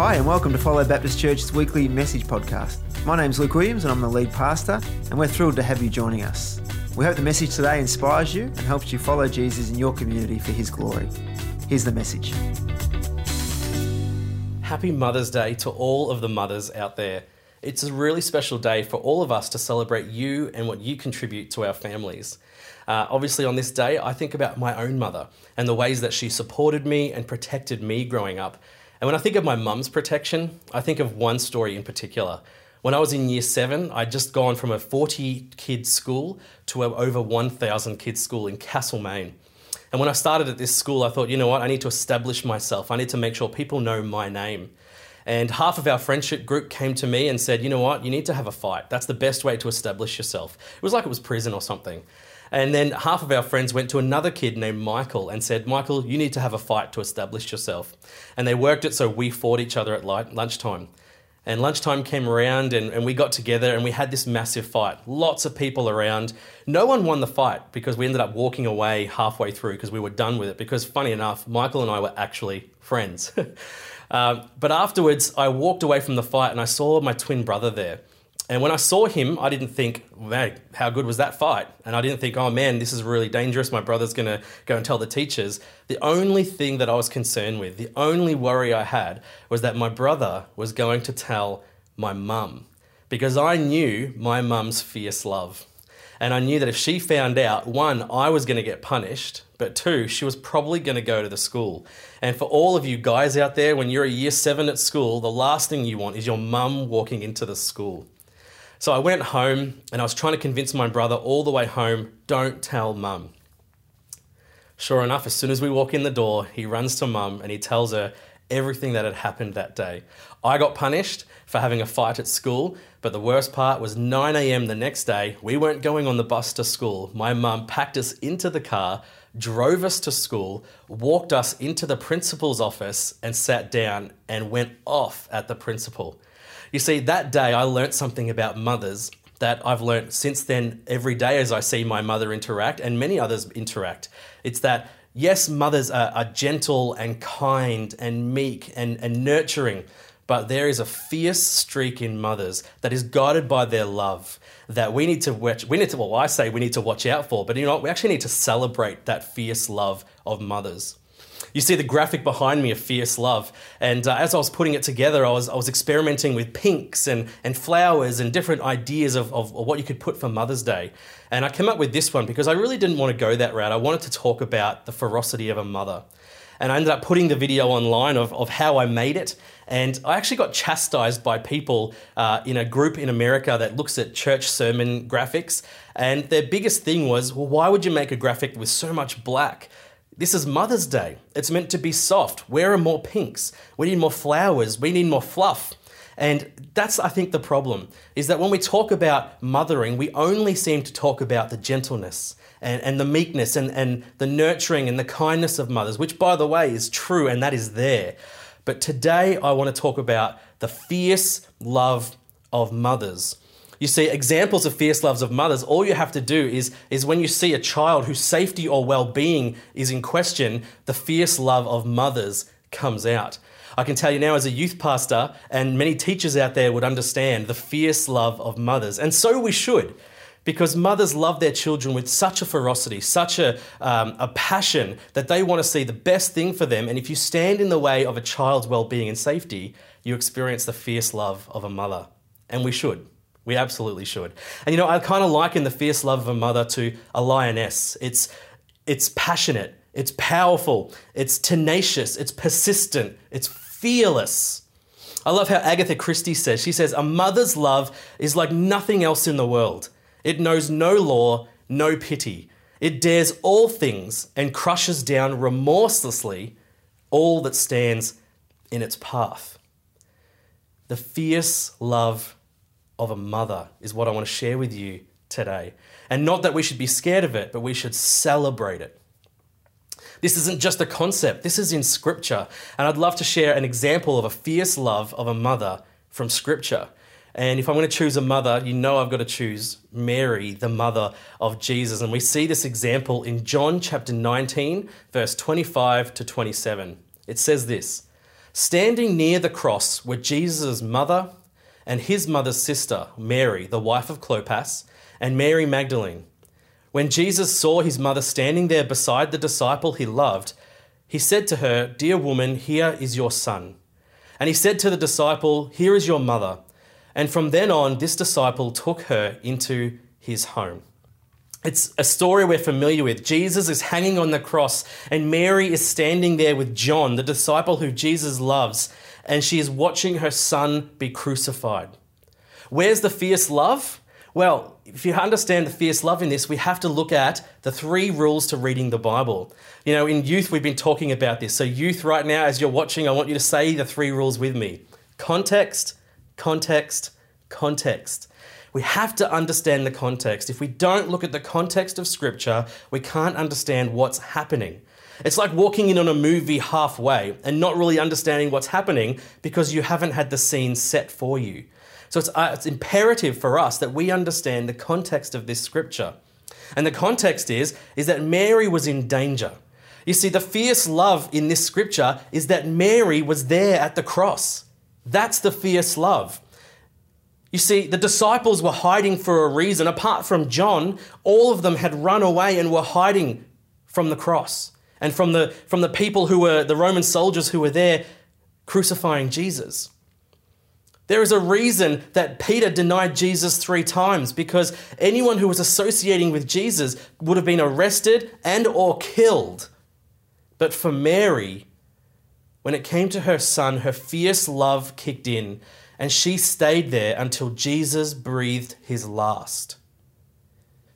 Hi, and welcome to Follow Baptist Church's weekly message podcast. My name's Luke Williams, and I'm the lead pastor, and we're thrilled to have you joining us. We hope the message today inspires you and helps you follow Jesus in your community for his glory. Here's the message. Happy Mother's Day to all of the mothers out there. It's a really special day for all of us to celebrate you and what you contribute to our families. Uh, obviously, on this day, I think about my own mother and the ways that she supported me and protected me growing up. And when I think of my mum's protection, I think of one story in particular. When I was in year seven, I'd just gone from a 40 kid school to a over 1,000 kid school in Castlemaine. And when I started at this school, I thought, you know what, I need to establish myself. I need to make sure people know my name. And half of our friendship group came to me and said, you know what, you need to have a fight. That's the best way to establish yourself. It was like it was prison or something. And then half of our friends went to another kid named Michael and said, Michael, you need to have a fight to establish yourself. And they worked it so we fought each other at lunchtime. And lunchtime came around and, and we got together and we had this massive fight. Lots of people around. No one won the fight because we ended up walking away halfway through because we were done with it. Because, funny enough, Michael and I were actually friends. um, but afterwards, I walked away from the fight and I saw my twin brother there. And when I saw him, I didn't think, man, how good was that fight? And I didn't think, oh man, this is really dangerous. My brother's going to go and tell the teachers. The only thing that I was concerned with, the only worry I had, was that my brother was going to tell my mum. Because I knew my mum's fierce love. And I knew that if she found out, one, I was going to get punished, but two, she was probably going to go to the school. And for all of you guys out there, when you're a year seven at school, the last thing you want is your mum walking into the school. So I went home and I was trying to convince my brother all the way home don't tell mum. Sure enough, as soon as we walk in the door, he runs to mum and he tells her everything that had happened that day. I got punished for having a fight at school, but the worst part was 9 a.m. the next day. We weren't going on the bus to school. My mum packed us into the car, drove us to school, walked us into the principal's office, and sat down and went off at the principal. You see, that day I learnt something about mothers that I've learnt since then every day as I see my mother interact and many others interact. It's that, yes, mothers are, are gentle and kind and meek and, and nurturing, but there is a fierce streak in mothers that is guided by their love that we need to watch. We need to, well, I say we need to watch out for, but you know what? We actually need to celebrate that fierce love of mothers you see the graphic behind me of Fierce Love. And uh, as I was putting it together, I was, I was experimenting with pinks and, and flowers and different ideas of, of, what you could put for Mother's Day. And I came up with this one because I really didn't want to go that route. I wanted to talk about the ferocity of a mother. And I ended up putting the video online of, of how I made it. And I actually got chastised by people uh, in a group in America that looks at church sermon graphics. And their biggest thing was, well, why would you make a graphic with so much black? This is Mother's Day. It's meant to be soft. Where are more pinks? We need more flowers. We need more fluff. And that's, I think, the problem is that when we talk about mothering, we only seem to talk about the gentleness and, and the meekness and, and the nurturing and the kindness of mothers, which, by the way, is true and that is there. But today, I want to talk about the fierce love of mothers. You see, examples of fierce loves of mothers, all you have to do is, is when you see a child whose safety or well being is in question, the fierce love of mothers comes out. I can tell you now, as a youth pastor, and many teachers out there would understand the fierce love of mothers. And so we should, because mothers love their children with such a ferocity, such a, um, a passion that they want to see the best thing for them. And if you stand in the way of a child's well being and safety, you experience the fierce love of a mother. And we should. We absolutely should. And you know, I kind of liken the fierce love of a mother to a lioness. It's it's passionate, it's powerful, it's tenacious, it's persistent, it's fearless. I love how Agatha Christie says. She says, "A mother's love is like nothing else in the world. It knows no law, no pity. It dares all things and crushes down remorselessly all that stands in its path." The fierce love of a mother is what I want to share with you today. And not that we should be scared of it, but we should celebrate it. This isn't just a concept, this is in Scripture. And I'd love to share an example of a fierce love of a mother from Scripture. And if I'm going to choose a mother, you know I've got to choose Mary, the mother of Jesus. And we see this example in John chapter 19, verse 25 to 27. It says this Standing near the cross were Jesus' mother and his mother's sister, Mary, the wife of Clopas, and Mary Magdalene. When Jesus saw his mother standing there beside the disciple he loved, he said to her, Dear woman, here is your son. And he said to the disciple, Here is your mother. And from then on, this disciple took her into his home. It's a story we're familiar with. Jesus is hanging on the cross, and Mary is standing there with John, the disciple who Jesus loves, and she is watching her son be crucified. Where's the fierce love? Well, if you understand the fierce love in this, we have to look at the three rules to reading the Bible. You know, in youth, we've been talking about this. So, youth, right now, as you're watching, I want you to say the three rules with me context, context, context. We have to understand the context. If we don't look at the context of Scripture, we can't understand what's happening. It's like walking in on a movie halfway and not really understanding what's happening because you haven't had the scene set for you. So it's, uh, it's imperative for us that we understand the context of this scripture. And the context is, is that Mary was in danger. You see, the fierce love in this scripture is that Mary was there at the cross. That's the fierce love. You see, the disciples were hiding for a reason. Apart from John, all of them had run away and were hiding from the cross and from the, from the people who were the Roman soldiers who were there crucifying Jesus. There is a reason that Peter denied Jesus three times because anyone who was associating with Jesus would have been arrested and or killed. But for Mary, when it came to her son, her fierce love kicked in and she stayed there until Jesus breathed his last.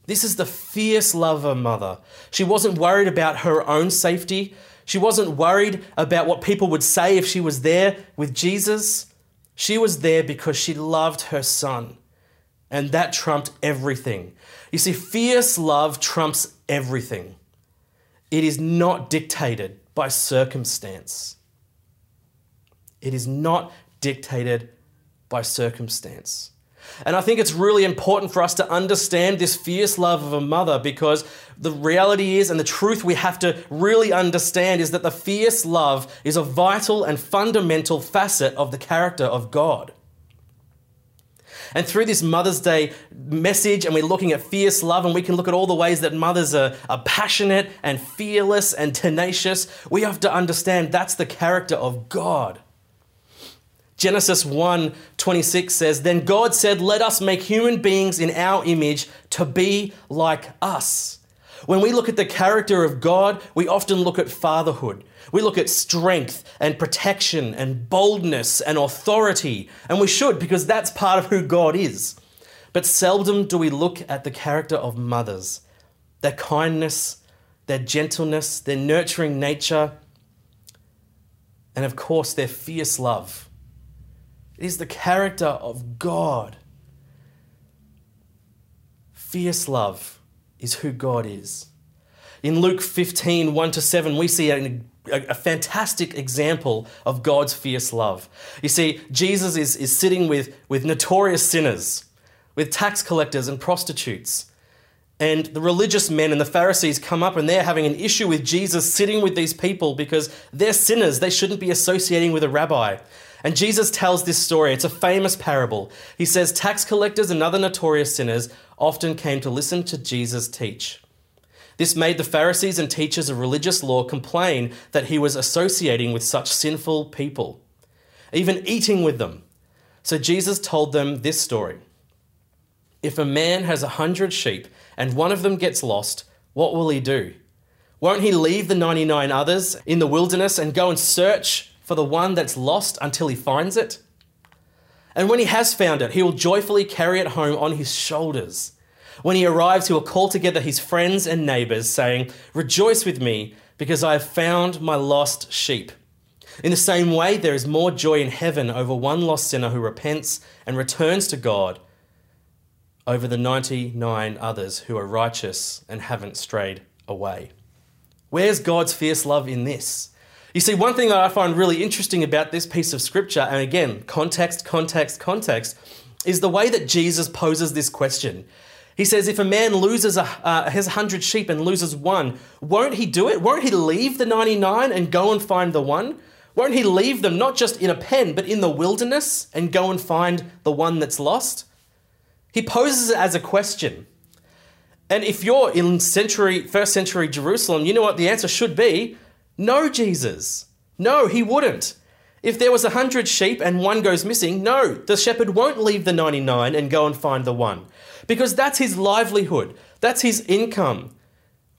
This is the fierce love of mother. She wasn't worried about her own safety. She wasn't worried about what people would say if she was there with Jesus. She was there because she loved her son. And that trumped everything. You see, fierce love trumps everything. It is not dictated by circumstance. It is not dictated by circumstance. And I think it's really important for us to understand this fierce love of a mother because the reality is, and the truth we have to really understand, is that the fierce love is a vital and fundamental facet of the character of God. And through this Mother's Day message, and we're looking at fierce love, and we can look at all the ways that mothers are, are passionate and fearless and tenacious, we have to understand that's the character of God. Genesis 1 26 says, Then God said, Let us make human beings in our image to be like us. When we look at the character of God, we often look at fatherhood. We look at strength and protection and boldness and authority, and we should because that's part of who God is. But seldom do we look at the character of mothers, their kindness, their gentleness, their nurturing nature, and of course, their fierce love. It is the character of God. Fierce love is who God is. In Luke 15, 1 to 7, we see a, a, fantastic example of God's fierce love. You see, Jesus is, is sitting with, with notorious sinners, with tax collectors and prostitutes. And the religious men and the Pharisees come up and they're having an issue with Jesus sitting with these people because they're sinners. They shouldn't be associating with a rabbi. And Jesus tells this story. It's a famous parable. He says tax collectors and other notorious sinners often came to listen to Jesus teach. This made the Pharisees and teachers of religious law complain that he was associating with such sinful people, even eating with them. So Jesus told them this story If a man has a hundred sheep and one of them gets lost, what will he do? Won't he leave the 99 others in the wilderness and go and search for the one that's lost until he finds it. And when he has found it, he will joyfully carry it home on his shoulders. When he arrives, he will call together his friends and neighbors, saying, Rejoice with me, because I have found my lost sheep. In the same way, there is more joy in heaven over one lost sinner who repents and returns to God over the 99 others who are righteous and haven't strayed away. Where's God's fierce love in this? You see, one thing that I find really interesting about this piece of scripture, and again, context, context, context, is the way that Jesus poses this question. He says, if a man loses a, uh, has a hundred sheep and loses one, won't he do it? Won't he leave the 99 and go and find the one? Won't he leave them not just in a pen, but in the wilderness and go and find the one that's lost? He poses it as a question. And if you're in century, first century Jerusalem, you know what the answer should be? No, Jesus. No, he wouldn't. If there was a hundred sheep and one goes missing, no, the shepherd won't leave the 99 and go and find the one. Because that's his livelihood. That's his income.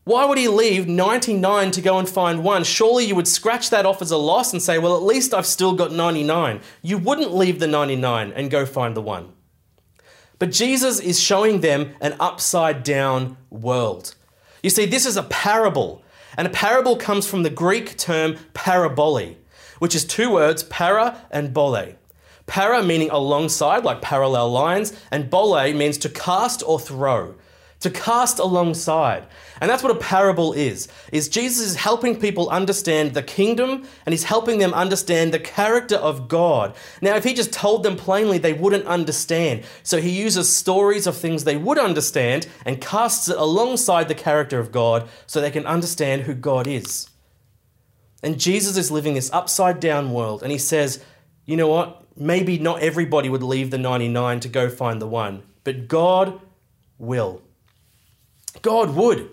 Why would he leave 99 to go and find one? Surely you would scratch that off as a loss and say, well, at least I've still got 99. You wouldn't leave the 99 and go find the one. But Jesus is showing them an upside down world. You see, this is a parable, and a parable comes from the Greek term parabole, which is two words, para and bole. Para meaning alongside, like parallel lines, and bole means to cast or throw to cast alongside. And that's what a parable is. Is Jesus is helping people understand the kingdom and he's helping them understand the character of God. Now, if he just told them plainly, they wouldn't understand. So he uses stories of things they would understand and casts it alongside the character of God so they can understand who God is. And Jesus is living this upside down world and he says, "You know what? Maybe not everybody would leave the 99 to go find the one, but God will." God would.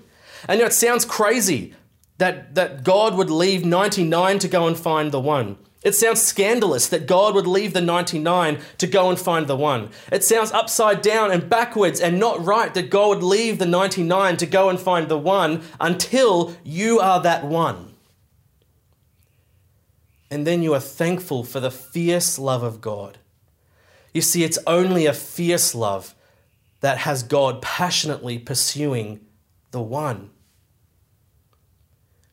And you know, it sounds crazy that, that God would leave 99 to go and find the one. It sounds scandalous that God would leave the 99 to go and find the one. It sounds upside down and backwards and not right that God would leave the 99 to go and find the one until you are that one. And then you are thankful for the fierce love of God. You see, it's only a fierce love that has God passionately pursuing the one.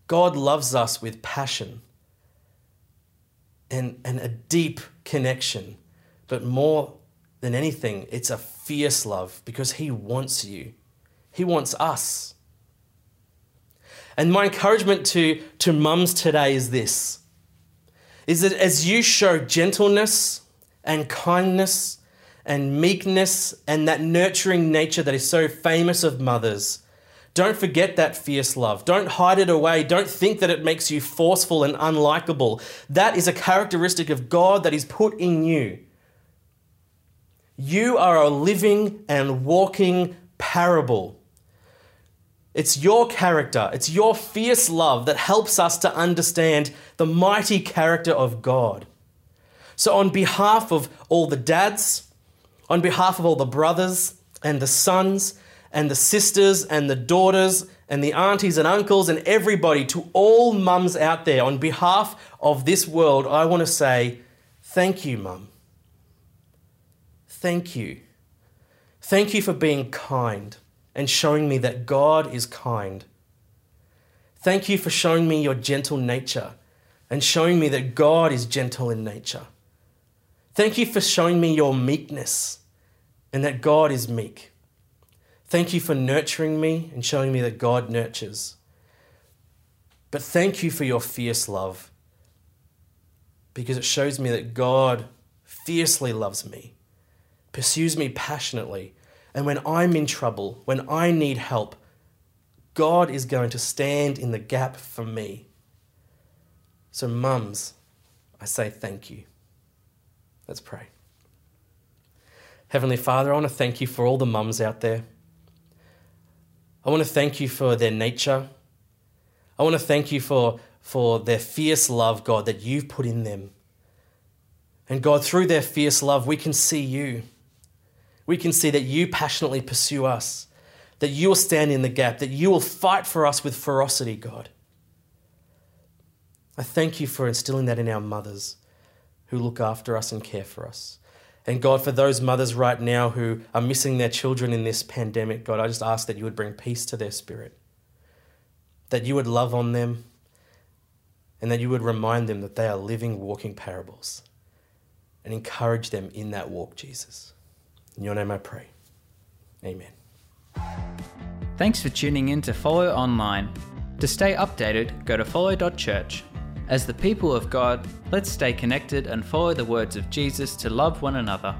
God loves us with passion and, and a deep connection, but more than anything, it's a fierce love because He wants you, He wants us. And my encouragement to, to mums today is this is that as you show gentleness and kindness and meekness and that nurturing nature that is so famous of mothers. Don't forget that fierce love. Don't hide it away. Don't think that it makes you forceful and unlikable. That is a characteristic of God that is put in you. You are a living and walking parable. It's your character, it's your fierce love that helps us to understand the mighty character of God. So, on behalf of all the dads, on behalf of all the brothers and the sons and the sisters and the daughters and the aunties and uncles and everybody, to all mums out there, on behalf of this world, I want to say thank you, mum. Thank you. Thank you for being kind and showing me that God is kind. Thank you for showing me your gentle nature and showing me that God is gentle in nature. Thank you for showing me your meekness and that God is meek. Thank you for nurturing me and showing me that God nurtures. But thank you for your fierce love because it shows me that God fiercely loves me, pursues me passionately, and when I'm in trouble, when I need help, God is going to stand in the gap for me. So, mums, I say thank you. Let's pray. Heavenly Father, I want to thank you for all the mums out there. I want to thank you for their nature. I want to thank you for, for their fierce love, God, that you've put in them. And God, through their fierce love, we can see you. We can see that you passionately pursue us, that you will stand in the gap, that you will fight for us with ferocity, God. I thank you for instilling that in our mothers who look after us and care for us. And God, for those mothers right now who are missing their children in this pandemic, God, I just ask that you would bring peace to their spirit, that you would love on them, and that you would remind them that they are living, walking parables, and encourage them in that walk, Jesus. In your name I pray. Amen. Thanks for tuning in to Follow Online. To stay updated, go to follow.church as the people of God, let's stay connected and follow the words of Jesus to love one another